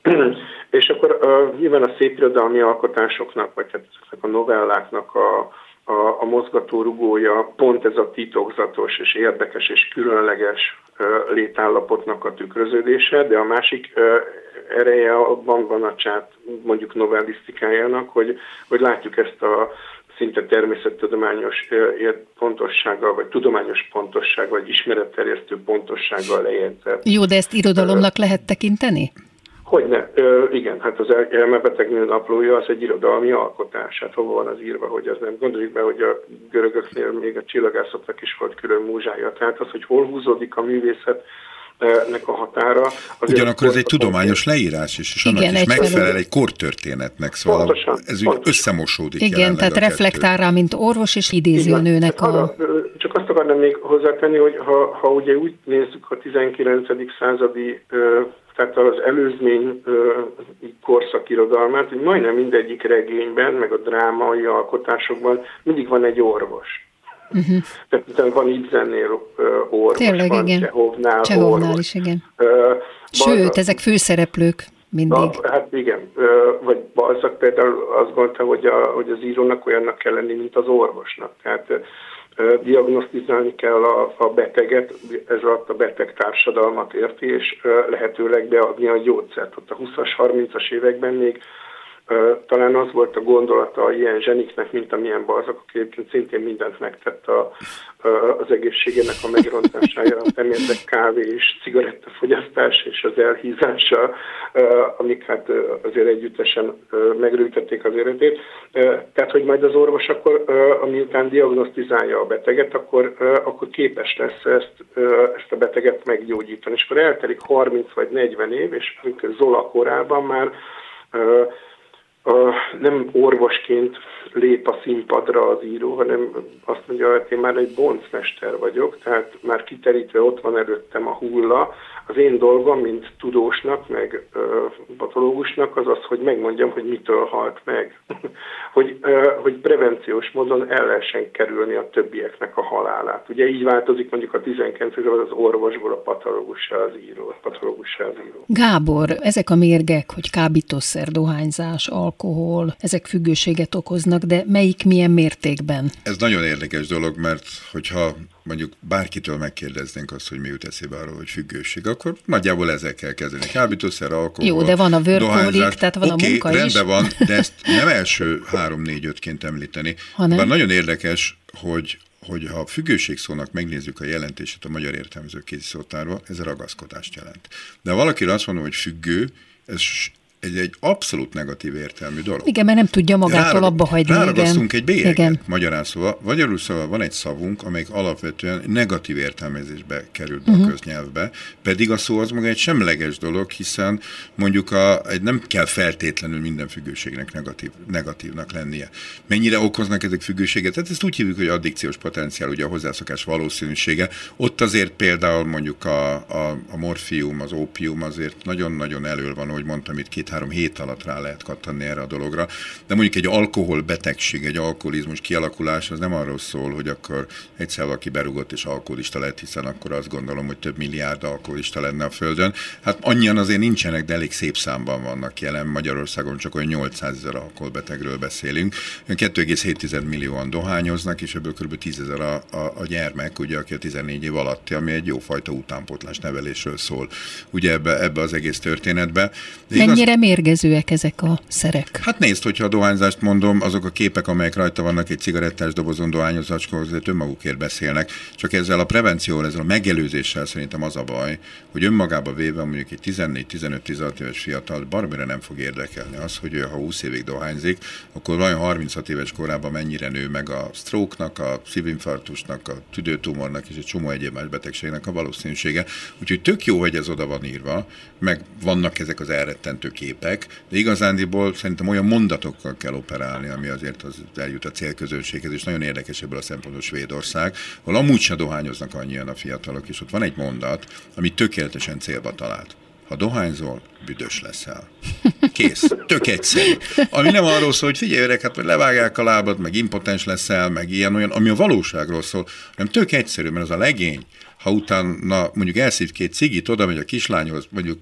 Speaker 4: és akkor uh, nyilván a szépirodalmi alkotásoknak, vagy hát ezeknek a novelláknak a, a, a mozgatórugója pont ez a titokzatos és érdekes és különleges uh, létállapotnak a tükröződése, de a másik ereje abban van a csát mondjuk novellisztikájának, hogy, hogy látjuk ezt a szinte természettudományos pontossággal, vagy tudományos pontossággal, vagy ismeretterjesztő pontossággal lejegyzett.
Speaker 2: Jó, de ezt irodalomnak lehet tekinteni?
Speaker 4: Hogyne, Ö, igen, hát az elmebetegnő naplója az egy irodalmi alkotás. Hát hova van az írva, hogy az nem. Gondoljuk be, hogy a görögöknél még a csillagászoknak is volt külön múzsája. Tehát az, hogy hol húzódik a művészet, nek a határa.
Speaker 3: Ugyanakkor ez egy tudományos leírás is, és annak Igen, is megfelel egy kortörténetnek, szóval pontosan, ez pontosan. összemosódik.
Speaker 2: Igen, tehát reflektál rá, mint orvos, és idézi a nőnek a...
Speaker 4: Arra, csak azt akarnám még hozzátenni, hogy ha, ha ugye úgy nézzük a 19. századi tehát az előzmény korszakirodalmát, hogy majdnem mindegyik regényben, meg a drámai alkotásokban mindig van egy orvos. Uh-huh. Tehát van Ibzennél uh, orvos,
Speaker 2: Tényleg,
Speaker 4: van
Speaker 2: igen.
Speaker 4: Csehovnál,
Speaker 2: Csehovnál orvos. is, igen. Uh, Sőt, Balzak, ezek főszereplők mindig.
Speaker 4: Na, hát igen, uh, vagy Balzak például azt gondolta, hogy, a, hogy az írónak olyannak kell lenni, mint az orvosnak. Tehát uh, diagnosztizálni kell a, a beteget, ez alatt a beteg társadalmat érti, és uh, lehetőleg beadni a gyógyszert. Ott a 20-as, 30-as években még talán az volt a gondolata a ilyen zseniknek, mint amilyen balzak, aki egyébként szintén mindent megtett a, az egészségének a megrontására, érdek kávé és cigarettafogyasztás és az elhízása, amik hát azért együttesen megrőítették az életét. Tehát, hogy majd az orvos akkor, amiután diagnosztizálja a beteget, akkor, akkor képes lesz ezt, ezt a beteget meggyógyítani. És akkor eltelik 30 vagy 40 év, és Zola korában már nem orvosként lép a színpadra az író, hanem azt mondja, hogy én már egy boncmester vagyok, tehát már kiterítve ott van előttem a hulla, az én dolgom, mint tudósnak, meg ö, patológusnak az az, hogy megmondjam, hogy mitől halt meg. hogy, ö, hogy prevenciós módon el lehessen kerülni a többieknek a halálát. Ugye így változik mondjuk a 19 az orvosból a patológussá az író. A patológussá az író.
Speaker 2: Gábor, ezek a mérgek, hogy kábítószer, dohányzás, alkohol, ezek függőséget okoznak, de melyik milyen mértékben?
Speaker 3: Ez nagyon érdekes dolog, mert hogyha mondjuk bárkitől megkérdeznénk azt, hogy mi jut eszébe arról, hogy függőség, akkor nagyjából ezzel kell kezdeni. Kábítószer, alkohol,
Speaker 2: Jó, de van a workaholic, tehát van okay, a munka
Speaker 3: rendben
Speaker 2: is.
Speaker 3: van, de ezt nem első három, négy, ötként említeni. Hanem? Bár nagyon érdekes, hogy hogy ha a függőség szónak megnézzük a jelentését a magyar értelmező kéziszótárban, ez a ragaszkodást jelent. De ha valaki azt mondja, hogy függő, ez egy, egy abszolút negatív értelmű dolog.
Speaker 2: Igen, mert nem tudja magától Rárag, abba hagyni.
Speaker 3: Ráragasztunk egy bélyeget, igen. magyarán szóval. Magyarul szóval van egy szavunk, amelyik alapvetően negatív értelmezésbe került uh-huh. a mhm. köznyelvbe, pedig a szó az maga egy semleges dolog, hiszen mondjuk a, egy nem kell feltétlenül minden függőségnek negatív, negatívnak lennie. Mennyire okoznak ezek függőséget? Tehát ezt úgy hívjuk, hogy addikciós potenciál, ugye a hozzászokás valószínűsége. Ott azért például mondjuk a, a, a morfium, az ópium azért nagyon-nagyon elől van, hogy mondtam itt két-három hét alatt rá lehet kattanni erre a dologra. De mondjuk egy alkoholbetegség, egy alkoholizmus kialakulás, az nem arról szól, hogy akkor egyszer valaki berugott és alkoholista lett, hiszen akkor azt gondolom, hogy több milliárd alkoholista lenne a Földön. Hát annyian azért nincsenek, de elég szép számban vannak jelen Magyarországon, csak olyan 800 ezer alkoholbetegről beszélünk. 2,7 millióan dohányoznak, és ebből kb. 10 ezer a, a, a gyermek, ugye, aki a 14 év alatti, ami egy jófajta utánpótlás nevelésről szól, ugye ebbe, ebbe az egész történetbe.
Speaker 2: De Mennyire igaz... mérgezőek ezek a szerek?
Speaker 3: Hát nézd, hogyha a dohányzást mondom, azok a képek, amelyek rajta vannak egy cigarettás dobozon dohányozacskor, azért önmagukért beszélnek. Csak ezzel a prevencióval, ezzel a megelőzéssel szerintem az a baj, hogy önmagába véve mondjuk egy 14-15-16 éves fiatal barbire nem fog érdekelni az, hogy ő ha 20 évig dohányzik, akkor vajon 36 éves korában mennyire nő meg a stroke-nak, a szívinfarktusnak, a tüdőtumornak és egy csomó egyéb más betegségnek a valószínűsége. Úgyhogy tök jó, hogy ez oda van írva, meg vannak ezek az elrettentő képek, de igazándiból szerintem olyan mondatokkal kell operálni, ami azért az eljut a célközönséghez, és nagyon érdekes ebből a szempontból Svédország, ahol amúgy se dohányoznak annyian a fiatalok, és ott van egy mondat, ami tökéletesen célba talált. Ha dohányzol, büdös leszel. Kész. Tök egyszerű. Ami nem arról szól, hogy figyelj öreg, hát hogy levágják a lábad, meg impotens leszel, meg ilyen olyan, ami a valóságról szól, hanem tök egyszerű, mert az a legény, ha utána mondjuk elszív két cigit, oda megy a kislányhoz, mondjuk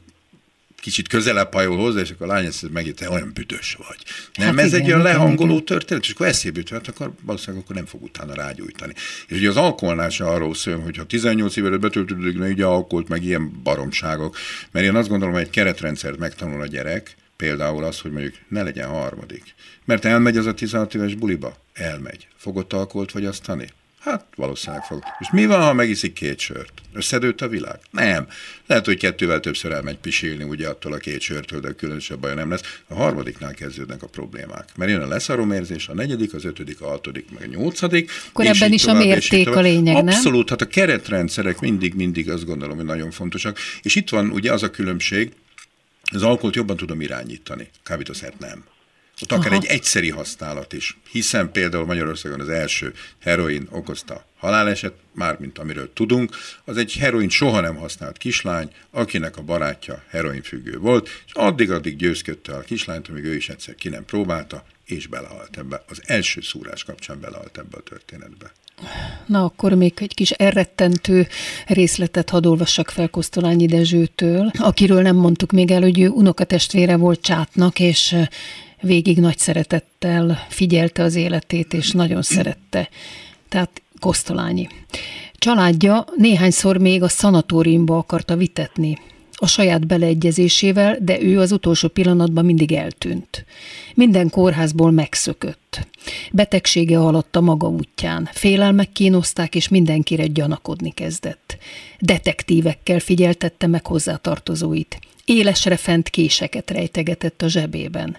Speaker 3: kicsit közelebb hajol hozzá, és akkor a lány ezt megint, te olyan büdös vagy. Nem, hát ez igen, egy olyan lehangoló igen. történet, és akkor eszébe jut, hát akkor valószínűleg akkor nem fog utána rágyújtani. És ugye az alkoholnál arról szól, hogy ha 18 évet betöltődik, ne ugye alkoholt, meg ilyen baromságok, mert én azt gondolom, hogy egy keretrendszert megtanul a gyerek, például az, hogy mondjuk ne legyen harmadik. Mert elmegy az a 16 éves buliba? Elmegy. Fogott alkoholt vagy azt tanít? Hát valószínűleg fog. És mi van, ha megiszik két sört? Összedőtt a világ? Nem. Lehet, hogy kettővel többször elmegy pisilni, ugye attól a két sörtől, de különösebb baja nem lesz. A harmadiknál kezdődnek a problémák. Mert jön a leszaromérzés, a negyedik, az ötödik, a hatodik, meg a nyolcadik.
Speaker 2: Akkor ebben is tovább, a mérték a lényeg,
Speaker 3: nem? Abszolút, hát a keretrendszerek mindig-mindig azt gondolom, hogy nagyon fontosak. És itt van ugye az a különbség, az alkoholt jobban tudom irányítani, kábítószert nem. Ott akár Aha. egy egyszeri használat is, hiszen például Magyarországon az első heroin okozta haláleset, mármint amiről tudunk, az egy heroin soha nem használt kislány, akinek a barátja heroinfüggő volt, és addig-addig győzködte a kislányt, amíg ő is egyszer ki nem próbálta, és belehalt ebbe. Az első szúrás kapcsán belehalt ebbe a történetbe.
Speaker 2: Na, akkor még egy kis elrettentő részletet hadd olvassak fel Kosztolányi Dezsőtől, akiről nem mondtuk még el, hogy ő unokatestvére volt Csátnak, és végig nagy szeretettel figyelte az életét, és nagyon szerette. Tehát Kosztolányi. Családja néhányszor még a szanatóriumba akarta vitetni, a saját beleegyezésével, de ő az utolsó pillanatban mindig eltűnt. Minden kórházból megszökött. Betegsége alatt a maga útján. Félelmek kínozták, és mindenkire gyanakodni kezdett. Detektívekkel figyeltette meg hozzátartozóit. Élesre fent késeket rejtegetett a zsebében.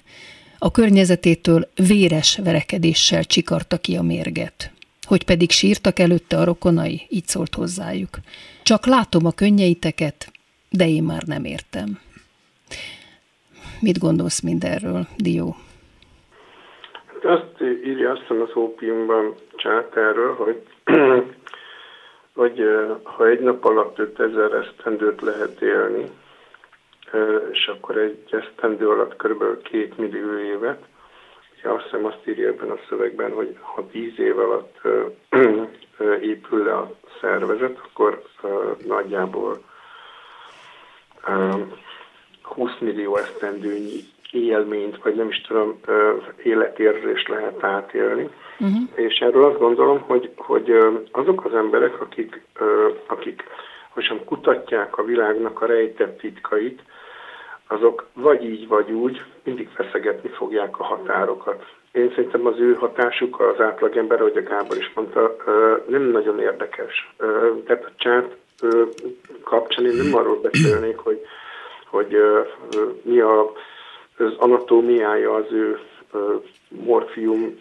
Speaker 2: A környezetétől véres verekedéssel csikarta ki a mérget. Hogy pedig sírtak előtte a rokonai, így szólt hozzájuk. Csak látom a könnyeiteket, de én már nem értem. Mit gondolsz mindenről, Dió?
Speaker 4: Azt írja azt az ópiumban Csát erről, hogy, hogy ha egy nap alatt 5000 esztendőt lehet élni, és akkor egy esztendő alatt kb. két millió évet. Ugye azt hiszem azt írja ebben a szövegben, hogy ha tíz év alatt épül le a szervezet, akkor nagyjából 20 millió esztendőnyi élményt, vagy nem is tudom, életérzést lehet átélni. Uh-huh. És erről azt gondolom, hogy, hogy azok az emberek, akik, akik hogy kutatják a világnak a rejtett titkait, azok vagy így, vagy úgy mindig feszegetni fogják a határokat. Én szerintem az ő hatásuk az átlagember, ahogy a Gábor is mondta, nem nagyon érdekes. Tehát a csát kapcsán én nem arról beszélnék, hogy, hogy mi a, az anatómiája az ő morfium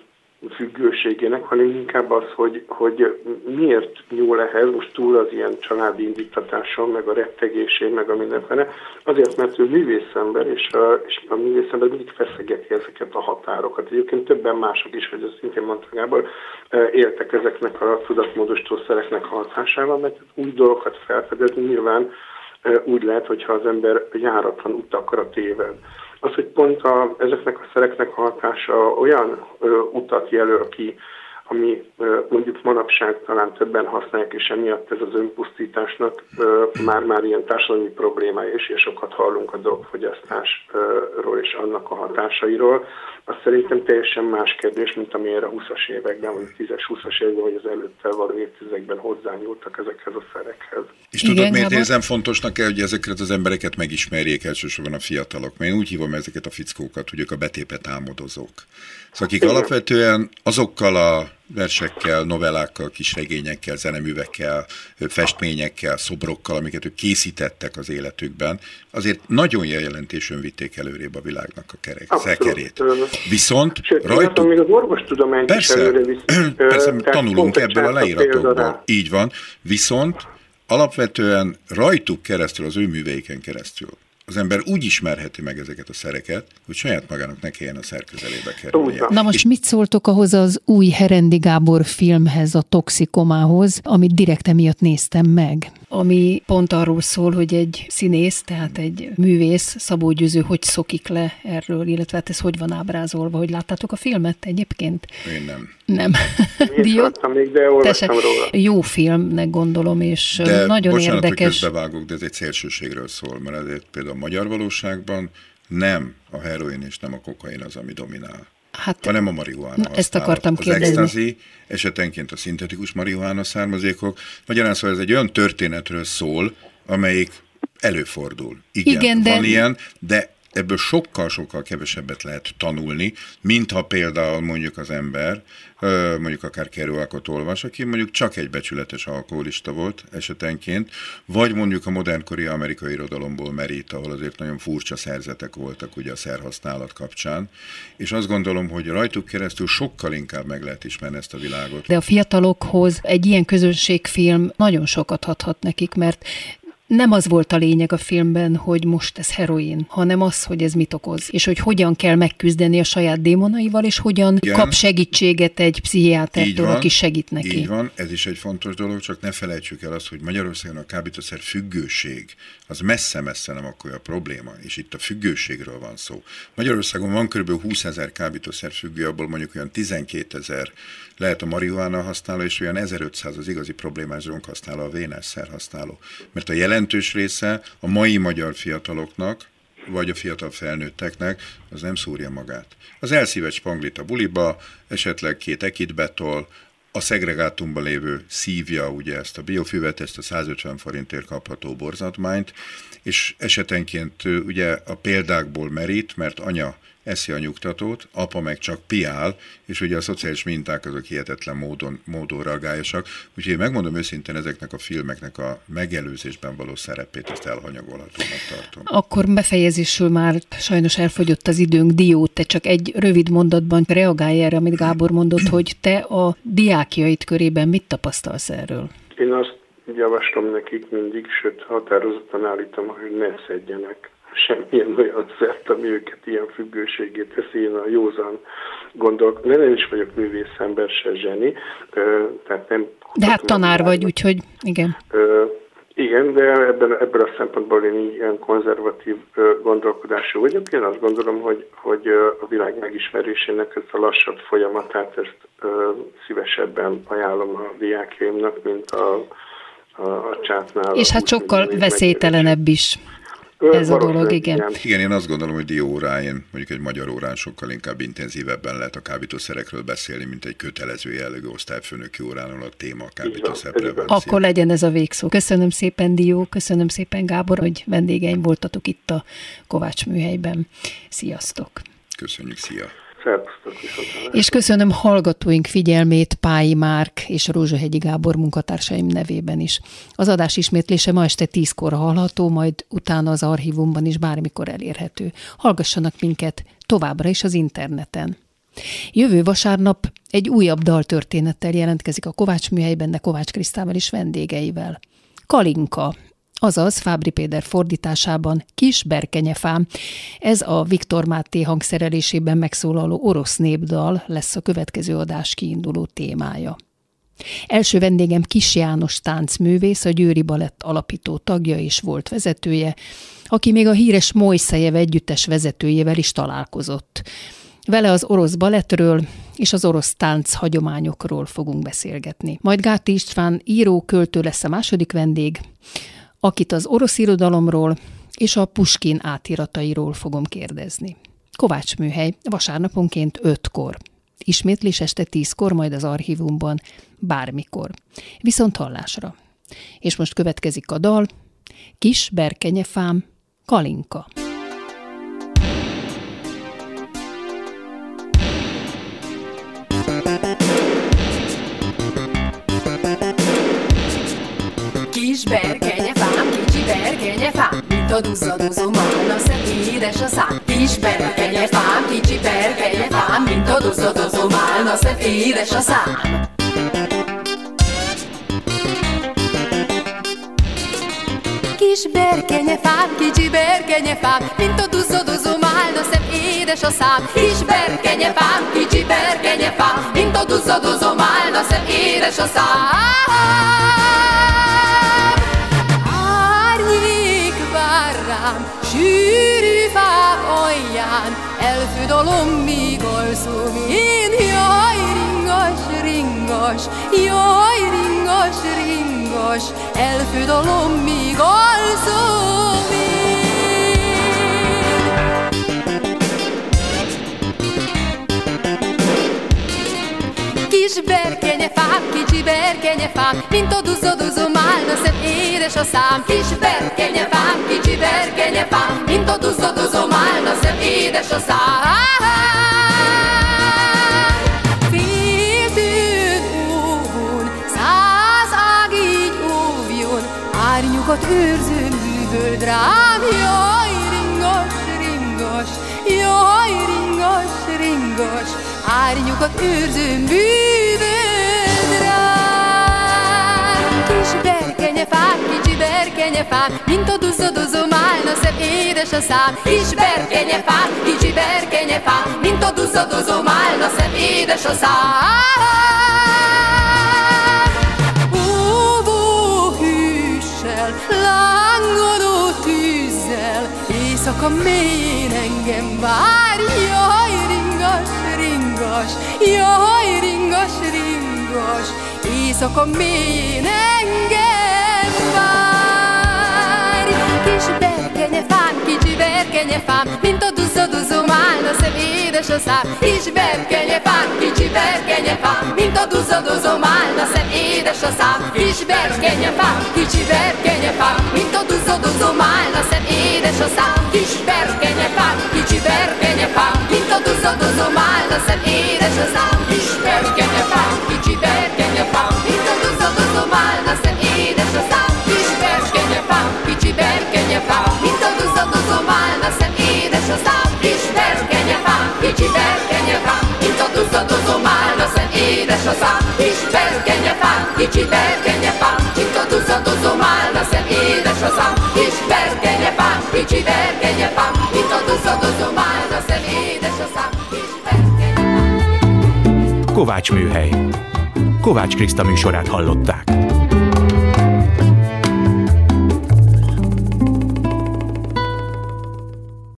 Speaker 4: függőségének, hanem inkább az, hogy, hogy miért nyúl ehhez, most túl az ilyen családi indítatáson, meg a rettegésén, meg a mindenféle, azért, mert ő művészember, és a, és a művészember mindig feszegeti ezeket a határokat. Egyébként többen mások is, hogy az szintén mondta Gábor, éltek ezeknek a tudatmódosító szereknek hatásával, mert új dolgokat felfedezni nyilván úgy lehet, hogyha az ember járatlan utakra téved. Az, hogy pont a, ezeknek a szereknek a hatása olyan ö, utat jelöl ki, ami mondjuk manapság talán többen használják, és emiatt ez az önpusztításnak már-már ilyen társadalmi problémája is, és sokat hallunk a drogfogyasztásról és annak a hatásairól. Az szerintem teljesen más kérdés, mint amilyenre a 20-as években, vagy 10-es, 20-as években, vagy az előttel való évtizedekben hozzányúltak ezekhez a szerekhez.
Speaker 3: És Igen, tudod, miért érzem fontosnak el, hogy ezeket az embereket megismerjék elsősorban a fiatalok? Mert én úgy hívom ezeket a fickókat, hogy ők a betépet álmodozók. Szóval akik Igen. alapvetően azokkal a versekkel, novellákkal, kisregényekkel, zeneművekkel, festményekkel, szobrokkal, amiket ők készítettek az életükben, azért nagyon jelentésön vitték előrébb a világnak a kerek, szekerét. Viszont
Speaker 4: Sőt, rajtuk... Még az orvostudományt
Speaker 3: persze, is előre visz, persze, tanulunk ebből a leíratokból. Így van. Viszont alapvetően rajtuk keresztül, az ő műveiken keresztül az ember úgy ismerheti meg ezeket a szereket, hogy saját magának ne kelljen a szerközelébe kerülnie.
Speaker 2: Na most és mit szóltok ahhoz az új Herendi Gábor filmhez, a Toxikomához, amit direkt emiatt néztem meg? Ami pont arról szól, hogy egy színész, tehát egy művész, Szabó Győző, hogy szokik le erről, illetve hát ez hogy van ábrázolva, hogy láttátok a filmet egyébként?
Speaker 3: Én nem.
Speaker 2: Nem.
Speaker 4: Dió? még, de róla.
Speaker 2: Jó filmnek gondolom, és
Speaker 3: de
Speaker 2: nagyon
Speaker 3: bocsánat,
Speaker 2: érdekes.
Speaker 3: Hogy de ez egy szélsőségről szól, mert ezért például a magyar valóságban nem a heroin és nem a kokain az, ami dominál. Hát, hanem a marihuána
Speaker 2: Ezt akartam
Speaker 3: az
Speaker 2: kérdezni.
Speaker 3: Az esetenként a szintetikus marihuána származékok. Magyarán szóval ez egy olyan történetről szól, amelyik előfordul. Igen, Igen de... van ilyen, de ebből sokkal-sokkal kevesebbet lehet tanulni, mint ha például mondjuk az ember, mondjuk akár kerülakot olvas, aki mondjuk csak egy becsületes alkoholista volt esetenként, vagy mondjuk a modernkori amerikai irodalomból merít, ahol azért nagyon furcsa szerzetek voltak ugye a szerhasználat kapcsán, és azt gondolom, hogy rajtuk keresztül sokkal inkább meg lehet ismerni ezt a világot.
Speaker 2: De a fiatalokhoz egy ilyen közönségfilm nagyon sokat hathat nekik, mert nem az volt a lényeg a filmben, hogy most ez heroin, hanem az, hogy ez mit okoz, és hogy hogyan kell megküzdeni a saját démonaival, és hogyan Igen. kap segítséget egy pszichiátertől, aki segít neki.
Speaker 3: Így van, ez is egy fontos dolog, csak ne felejtsük el azt, hogy Magyarországon a kábítószer függőség az messze-messze nem akkor a probléma, és itt a függőségről van szó. Magyarországon van kb. 20 ezer kábítószer függő, abból mondjuk olyan 12 ezer lehet a marihuána használó, és olyan 1500 az igazi problémás drog használó, a vénás használó. Mert a jelentős része a mai magyar fiataloknak, vagy a fiatal felnőtteknek, az nem szúrja magát. Az elszív egy spanglit a buliba, esetleg két ekitbetol, a szegregátumban lévő szívja ugye ezt a biofüvet, ezt a 150 forintért kapható borzatmányt, és esetenként ugye a példákból merít, mert anya eszi a nyugtatót, apa meg csak piál, és ugye a szociális minták azok hihetetlen módon, módon reagáljasak. Úgyhogy megmondom őszintén ezeknek a filmeknek a megelőzésben való szerepét, ezt elhanyagolhatónak tartom.
Speaker 2: Akkor befejezésül már sajnos elfogyott az időnk. Dió, te csak egy rövid mondatban reagálj erre, amit Gábor mondott, hogy te a diákjait körében mit tapasztalsz erről?
Speaker 4: Én azt javaslom nekik mindig, sőt határozottan állítom, hogy ne szedjenek semmilyen olyan szert, ami őket ilyen függőségét teszi. Én a józan gondolok, nem én is vagyok művész ember, se zseni, tehát nem...
Speaker 2: De hát tanár vagy, úgyhogy igen.
Speaker 4: Igen, de ebben, ebből a szempontból én ilyen konzervatív gondolkodású vagyok. Én azt gondolom, hogy, hogy a világ megismerésének ezt a lassabb folyamatát, ezt szívesebben ajánlom a diákjaimnak, mint a, a, a csátnál.
Speaker 2: És hát sokkal veszélytelenebb is. Ez a dolog, igen. igen.
Speaker 3: Igen, én azt gondolom, hogy dióóráin, mondjuk egy magyar órán sokkal inkább intenzívebben lehet a kábítószerekről beszélni, mint egy kötelező jellegű osztályfőnöki órán, ahol a téma a kábítószerprevenció.
Speaker 2: Akkor legyen ez a végszó. Köszönöm szépen, Dió, köszönöm szépen, Gábor, hogy vendégeim voltatok itt a Kovács műhelyben. Sziasztok!
Speaker 3: Köszönjük, szia!
Speaker 2: És köszönöm hallgatóink figyelmét Pályi Márk és Rózsahegyi Gábor munkatársaim nevében is. Az adás ismétlése ma este tízkor hallható, majd utána az archívumban is bármikor elérhető. Hallgassanak minket továbbra is az interneten. Jövő vasárnap egy újabb daltörténettel jelentkezik a Kovács műhelyben, de Kovács Krisztával is vendégeivel. Kalinka azaz Fábri Péter fordításában Kis Berkenyefám. Ez a Viktor Máté hangszerelésében megszólaló orosz népdal lesz a következő adás kiinduló témája.
Speaker 6: Első vendégem Kis János táncművész, a Győri Balett alapító tagja és volt vezetője, aki még a híres Mojszejev együttes vezetőjével is találkozott. Vele az orosz balettről és az orosz tánc hagyományokról fogunk beszélgetni. Majd Gáti István író, költő lesz a második vendég, akit az orosz irodalomról és a Puskin átiratairól fogom kérdezni. Kovács műhely, vasárnaponként ötkor. Ismétlés este tízkor, majd az archívumban, bármikor. Viszont hallásra. És most következik a dal, Kis berkenyefám, Kalinka.
Speaker 2: Berkenyefám, mint a duzzadozó málna, szebb édes a szám. Kis berkenyefám, kicsi berkenyefám, mint a duzzadozó málna, szebb édes a szám. Kis berkenyefám, kicsi berkenyefám, mint a duzzadozó málna, szebb édes a szám. Kis berkenyefám, kicsi berkenyefám, mint a duzzadozó málna, szebb édes a szám. Rám, sűrű fák alján, elfő dalom, míg alszom én. Jaj, ringas, ringas, jaj, ringas, elfő dalom, míg alszom én. Kis berkenyefám, kicsi berkenyefám, mint a duzzadozó málna, szebb édes a szám. Kis berkenyefám, kicsi berkenyefám, mint a duzzadozó málna, szebb édes a szám. Féltőn óvon, száz ág így óvjon, árnyukat őrző művöld rám. Jaj, ringas, ringas, jaj, ringas, ringas, árnyukat őrző művöld rám. Kis berkenyefám, kicsi berkenyefám, mint a duzzadozó málna, szebb édes a szám. Kis berkenyefám, kicsi berkenyefám, mint a duzzadozó málna, szebb édes a szám. Óvó hűssel, lángodó tűzzel, éjszaka mélyén engem vár. Jaj, ringas, ringas, jaj, ringas, ringas, éjszaka mélyén engem vár. Kis berkenyefám, kicsi berkenyefám, mint a duzzadozó málna, szebb édes a szám. Kis berkenyefám, kicsi berkenyefám, mint a duzzadozó málna, szebb édes a szám. Kis berkenyefám, kicsi berkenyefám, mint a duzzadozó málna, szebb édes a szám. Kis berkenyefám, kicsi berkenyefám, mint a duzzadozó málna, szebb édes a szám. Kis berkenyefám, kicsi berkenyefám, mint a duzzadozó málna, szebb édes a szám. Kis berkenyefám, málna, szebb édes a szám. Kis berkenyefám, kicsi berkenyefám, mint a duzzadozó málna, szebb édes a szám. Kis berkenyefám, kicsi berkenyefám, mint a duzzadozó málna, szebb édes a szám. Kis berkenyefám, kicsi berkenyefám, mint a duzzadozó málna, szebb édes a szám. Kis berkenyefám.
Speaker 1: Kovács Műhely. Kovács Kriszta műsorát hallották.